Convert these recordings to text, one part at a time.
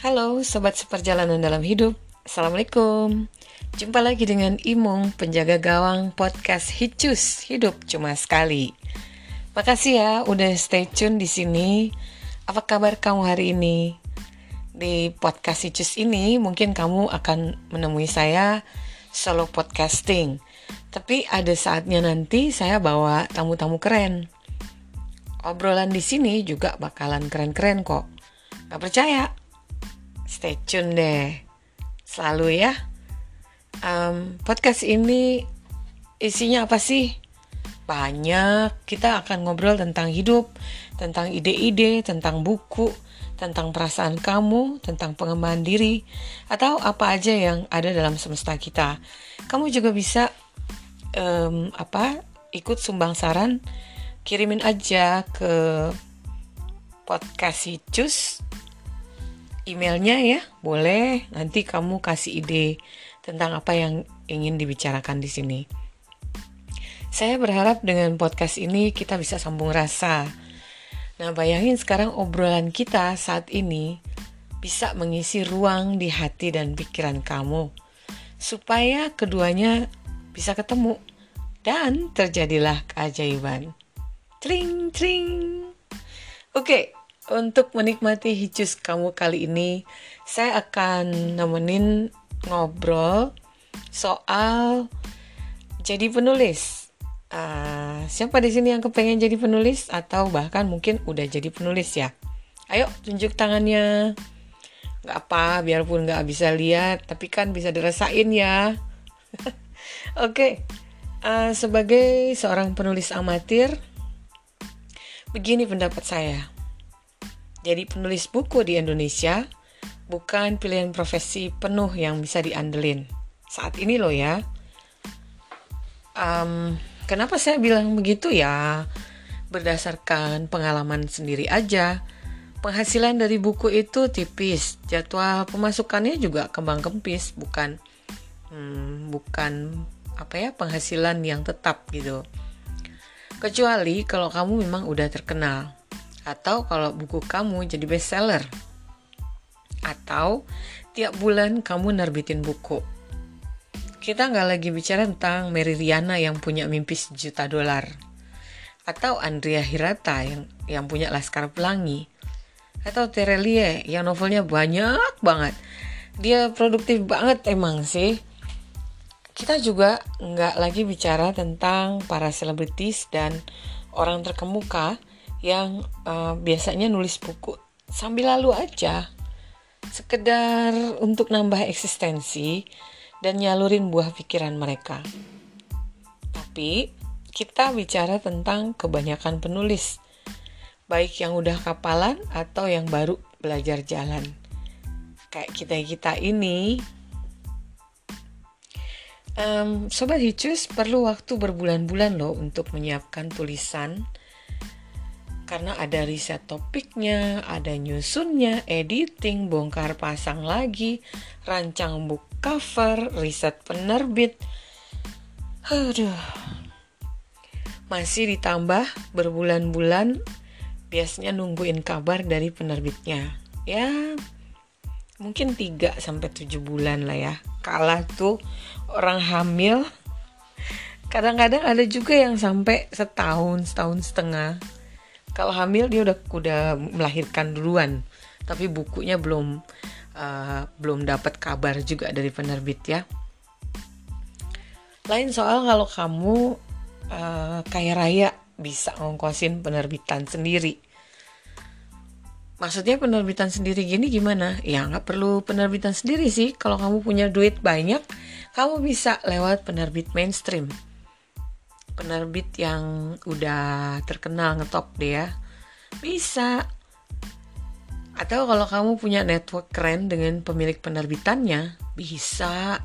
Halo sobat seperjalanan dalam hidup. Assalamualaikum. Jumpa lagi dengan Imung Penjaga gawang podcast Hicus Hidup cuma sekali. Makasih ya udah stay tune di sini. Apa kabar kamu hari ini? Di podcast Hicus ini mungkin kamu akan menemui saya solo podcasting. Tapi ada saatnya nanti saya bawa tamu-tamu keren. Obrolan di sini juga bakalan keren-keren kok. Gak percaya? Stay tune deh. Selalu ya. Um, podcast ini isinya apa sih? Banyak. Kita akan ngobrol tentang hidup, tentang ide-ide, tentang buku, tentang perasaan kamu, tentang pengembangan diri, atau apa aja yang ada dalam semesta kita. Kamu juga bisa um, apa? Ikut sumbang saran, kirimin aja ke podcast Hicus emailnya ya boleh nanti kamu kasih ide tentang apa yang ingin dibicarakan di sini saya berharap dengan podcast ini kita bisa sambung rasa nah bayangin sekarang obrolan kita saat ini bisa mengisi ruang di hati dan pikiran kamu supaya keduanya bisa ketemu dan terjadilah keajaiban. Tring tring. Oke, okay, untuk menikmati hicus kamu kali ini, saya akan nemenin ngobrol soal jadi penulis. Uh, siapa di sini yang kepengen jadi penulis atau bahkan mungkin udah jadi penulis ya? Ayo tunjuk tangannya. Gak apa, biarpun gak bisa lihat, tapi kan bisa dirasain ya. Oke, okay. uh, sebagai seorang penulis amatir, begini pendapat saya jadi penulis buku di Indonesia bukan pilihan profesi penuh yang bisa diandelin. Saat ini loh ya. Um, kenapa saya bilang begitu ya? Berdasarkan pengalaman sendiri aja. Penghasilan dari buku itu tipis, jadwal pemasukannya juga kembang kempis, bukan hmm, bukan apa ya penghasilan yang tetap gitu. Kecuali kalau kamu memang udah terkenal atau kalau buku kamu jadi bestseller. Atau tiap bulan kamu nerbitin buku. Kita nggak lagi bicara tentang Mary Riana yang punya mimpi sejuta dolar. Atau Andrea Hirata yang yang punya Laskar Pelangi atau Terelie yang novelnya banyak banget. Dia produktif banget emang sih. Kita juga nggak lagi bicara tentang para selebritis dan orang terkemuka yang uh, biasanya nulis buku sambil lalu aja sekedar untuk nambah eksistensi dan nyalurin buah pikiran mereka. Tapi kita bicara tentang kebanyakan penulis, baik yang udah kapalan atau yang baru belajar jalan. Kayak kita-kita ini, um, Sobat Hicus perlu waktu berbulan-bulan loh untuk menyiapkan tulisan karena ada riset topiknya, ada nyusunnya, editing, bongkar pasang lagi, rancang book cover, riset penerbit. Aduh. Masih ditambah berbulan-bulan biasanya nungguin kabar dari penerbitnya. Ya, mungkin 3 sampai 7 bulan lah ya. Kalah tuh orang hamil kadang-kadang ada juga yang sampai setahun, setahun setengah kalau hamil dia udah udah melahirkan duluan. Tapi bukunya belum uh, belum dapat kabar juga dari penerbit ya. Lain soal kalau kamu uh, kaya raya bisa ngongkosin penerbitan sendiri. Maksudnya penerbitan sendiri gini gimana? Ya nggak perlu penerbitan sendiri sih. Kalau kamu punya duit banyak kamu bisa lewat penerbit mainstream penerbit yang udah terkenal ngetop deh ya bisa. Atau kalau kamu punya network keren dengan pemilik penerbitannya bisa.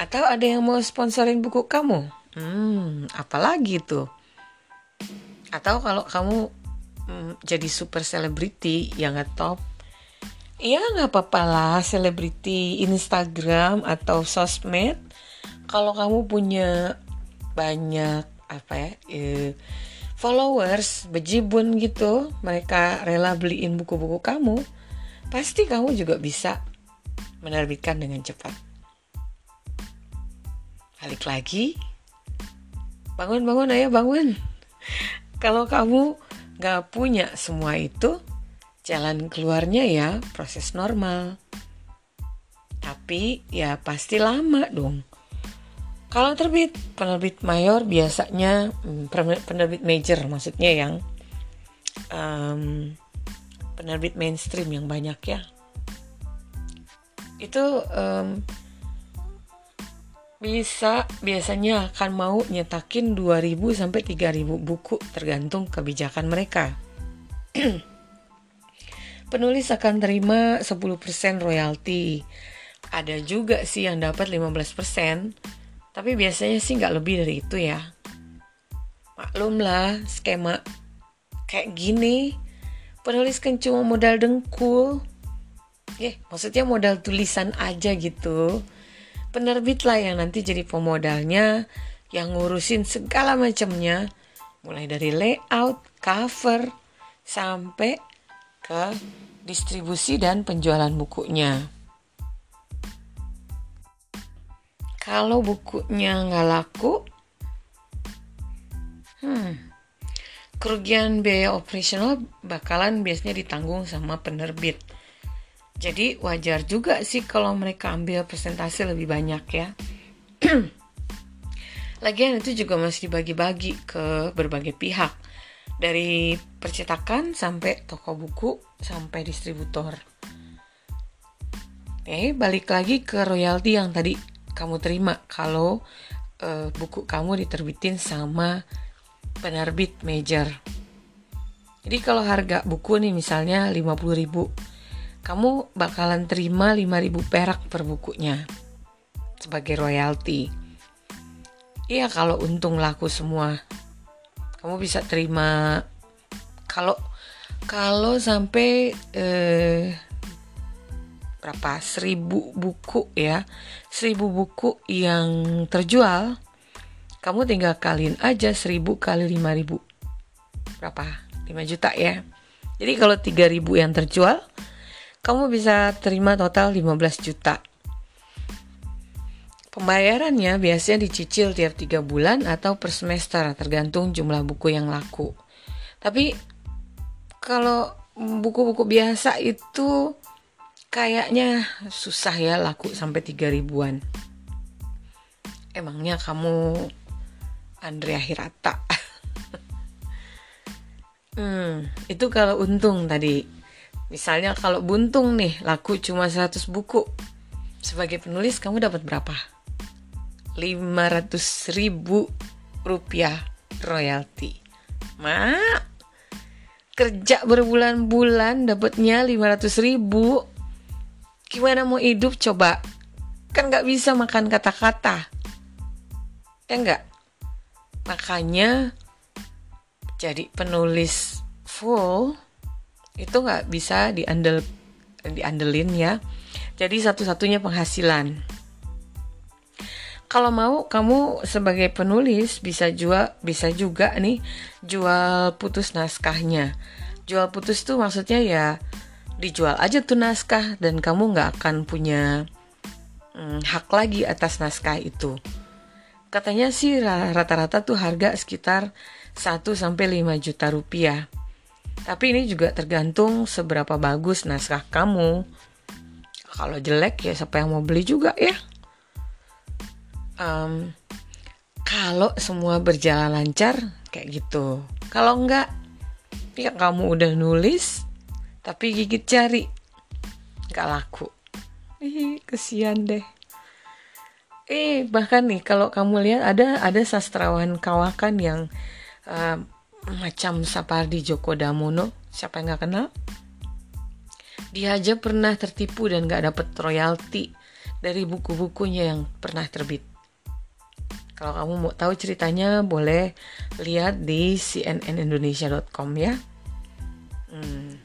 Atau ada yang mau sponsorin buku kamu? Hmm apalagi tuh atau kalau kamu hmm, jadi super selebriti yang ngetop? Ya nggak apa-apa lah selebriti Instagram atau sosmed. Kalau kamu punya banyak apa ya eh, followers bejibun gitu mereka rela beliin buku-buku kamu pasti kamu juga bisa menerbitkan dengan cepat. Balik lagi, bangun bangun ayo bangun. Kalau kamu gak punya semua itu, jalan keluarnya ya proses normal. Tapi ya pasti lama dong. Kalau terbit penerbit mayor biasanya hmm, penerbit major maksudnya yang um, penerbit mainstream yang banyak ya. Itu um, bisa biasanya akan mau nyetakin 2000 sampai 3000 buku tergantung kebijakan mereka. Penulis akan terima 10% royalti. Ada juga sih yang dapat 15%, tapi biasanya sih nggak lebih dari itu ya. Maklum lah, skema kayak gini, penulis kan cuma modal dengkul. Ya, maksudnya modal tulisan aja gitu. Penerbit lah yang nanti jadi pemodalnya, yang ngurusin segala macamnya, mulai dari layout, cover, sampai ke distribusi dan penjualan bukunya. Kalau bukunya nggak laku, hmm, kerugian biaya operasional bakalan biasanya ditanggung sama penerbit. Jadi wajar juga sih kalau mereka ambil presentasi lebih banyak ya. Lagian itu juga masih dibagi-bagi ke berbagai pihak dari percetakan sampai toko buku sampai distributor. Oke, balik lagi ke royalti yang tadi kamu terima kalau uh, buku kamu diterbitin sama penerbit major. Jadi kalau harga buku nih misalnya 50.000, kamu bakalan terima 5.000 perak per bukunya sebagai royalti. Iya kalau untung laku semua kamu bisa terima kalau kalau sampai eh, berapa? Seribu buku ya. Seribu buku yang terjual. Kamu tinggal kaliin aja seribu kali lima ribu. Berapa? 5 juta ya. Jadi kalau 3000 yang terjual kamu bisa terima total 15 juta. Pembayarannya biasanya dicicil tiap tiga bulan atau per semester tergantung jumlah buku yang laku. Tapi kalau buku-buku biasa itu kayaknya susah ya laku sampai tiga ribuan. Emangnya kamu Andrea Hirata? hmm, itu kalau untung tadi. Misalnya kalau buntung nih laku cuma 100 buku. Sebagai penulis kamu dapat berapa? 500 ribu rupiah royalti. Mak, kerja berbulan-bulan dapatnya 500 ribu. Gimana mau hidup coba? Kan gak bisa makan kata-kata. Ya enggak? Makanya jadi penulis full itu nggak bisa diandel diandelin ya. Jadi satu-satunya penghasilan kalau mau kamu sebagai penulis bisa jual bisa juga nih jual putus naskahnya. Jual putus tuh maksudnya ya dijual aja tuh naskah dan kamu nggak akan punya hmm, hak lagi atas naskah itu. Katanya sih rata-rata tuh harga sekitar 1 sampai 5 juta rupiah. Tapi ini juga tergantung seberapa bagus naskah kamu. Kalau jelek ya siapa yang mau beli juga ya um, kalau semua berjalan lancar kayak gitu kalau enggak ya kamu udah nulis tapi gigit jari. Nggak laku. Ih kesian deh. Eh bahkan nih kalau kamu lihat ada ada sastrawan kawakan yang uh, macam Sapardi Djoko Damono. Siapa yang nggak kenal? Dia aja pernah tertipu dan nggak dapet royalti dari buku-bukunya yang pernah terbit. Kalau kamu mau tahu ceritanya boleh lihat di cnnindonesia.com ya. Hmm.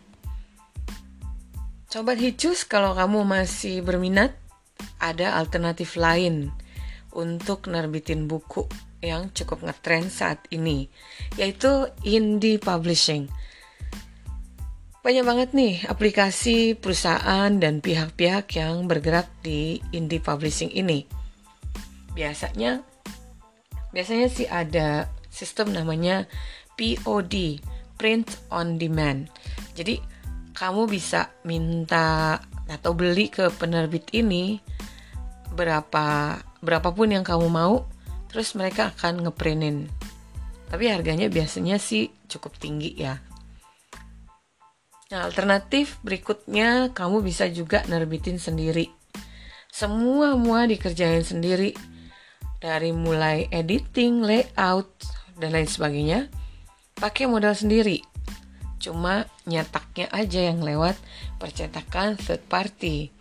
Sobat Hicus, kalau kamu masih berminat, ada alternatif lain untuk nerbitin buku yang cukup ngetrend saat ini, yaitu indie publishing. Banyak banget nih aplikasi, perusahaan, dan pihak-pihak yang bergerak di indie publishing ini. Biasanya, biasanya sih ada sistem namanya POD, Print on Demand. Jadi kamu bisa minta atau beli ke penerbit ini berapa berapapun yang kamu mau, terus mereka akan ngeprintin. Tapi harganya biasanya sih cukup tinggi ya. Nah, alternatif berikutnya kamu bisa juga nerbitin sendiri. Semua mua dikerjain sendiri. Dari mulai editing, layout, dan lain sebagainya. Pakai modal sendiri. Cuma nyetaknya aja yang lewat percetakan third party.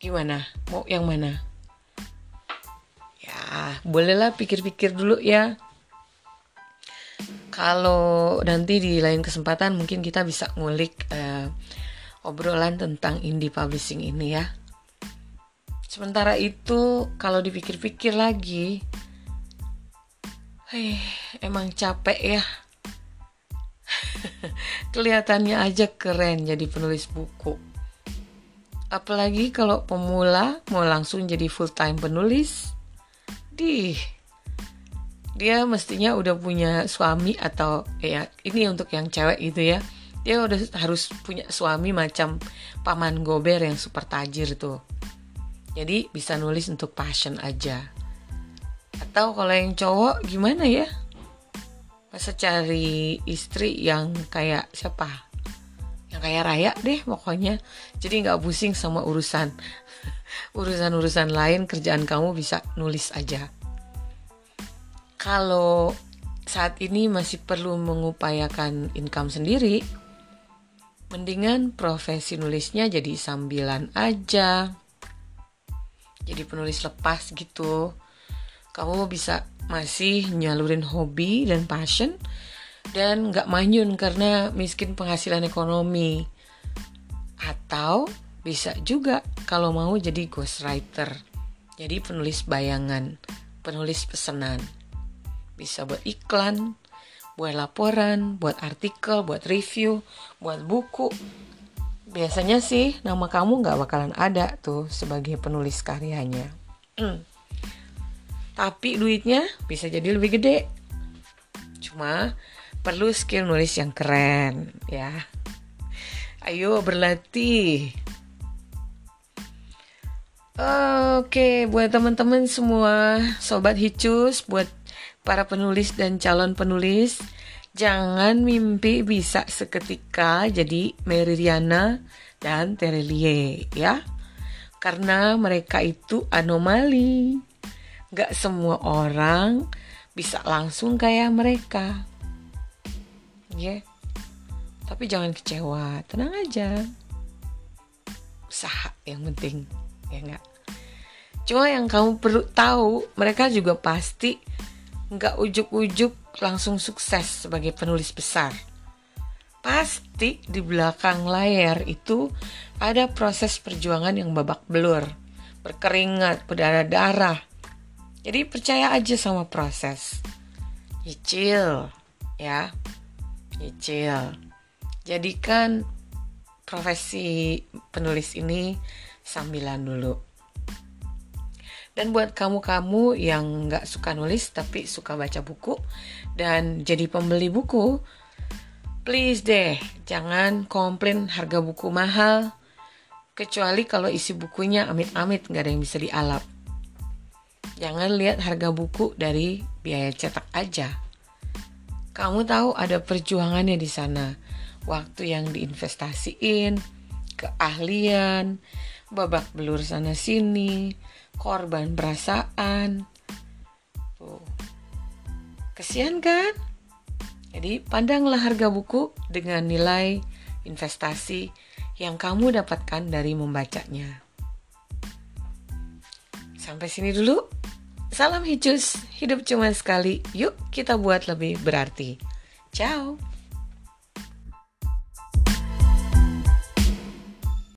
Gimana? Mau yang mana? Ya, bolehlah pikir-pikir dulu ya kalau nanti di lain kesempatan mungkin kita bisa ngulik uh, obrolan tentang indie publishing ini ya. Sementara itu kalau dipikir-pikir lagi, hei, emang capek ya. Kelihatannya aja keren jadi penulis buku. Apalagi kalau pemula mau langsung jadi full time penulis. Dih, dia mestinya udah punya suami atau ya ini untuk yang cewek gitu ya dia udah harus punya suami macam paman gober yang super tajir tuh jadi bisa nulis untuk passion aja atau kalau yang cowok gimana ya masa cari istri yang kayak siapa yang kayak raya deh pokoknya jadi nggak pusing sama urusan urusan-urusan lain kerjaan kamu bisa nulis aja kalau saat ini masih perlu mengupayakan income sendiri, mendingan profesi nulisnya jadi sambilan aja. Jadi penulis lepas gitu. Kamu bisa masih nyalurin hobi dan passion dan nggak manyun karena miskin penghasilan ekonomi. Atau bisa juga kalau mau jadi ghostwriter. Jadi penulis bayangan, penulis pesanan bisa buat iklan, buat laporan, buat artikel, buat review, buat buku. Biasanya sih nama kamu nggak bakalan ada tuh sebagai penulis karyanya. Tapi duitnya bisa jadi lebih gede. Cuma perlu skill nulis yang keren ya. Ayo berlatih. Oke, buat teman-teman semua, sobat hicus, buat para penulis dan calon penulis, jangan mimpi bisa seketika jadi Mary Riana dan Terelie ya. Karena mereka itu anomali. Gak semua orang bisa langsung kayak mereka. Ya. Yeah. Tapi jangan kecewa, tenang aja. Usaha yang penting, ya enggak? Cuma yang kamu perlu tahu, mereka juga pasti nggak ujuk-ujuk langsung sukses sebagai penulis besar. Pasti di belakang layar itu ada proses perjuangan yang babak belur, berkeringat, berdarah-darah. Jadi percaya aja sama proses. Nyicil, ya. Nyicil. Jadikan profesi penulis ini sambilan dulu. Dan buat kamu-kamu yang nggak suka nulis tapi suka baca buku dan jadi pembeli buku, please deh jangan komplain harga buku mahal. Kecuali kalau isi bukunya amit-amit nggak ada yang bisa dialap. Jangan lihat harga buku dari biaya cetak aja. Kamu tahu ada perjuangannya di sana. Waktu yang diinvestasiin, keahlian, babak belur sana sini, korban perasaan. Tuh. Kesian kan? Jadi pandanglah harga buku dengan nilai investasi yang kamu dapatkan dari membacanya. Sampai sini dulu. Salam hijus, hidup cuma sekali. Yuk kita buat lebih berarti. Ciao.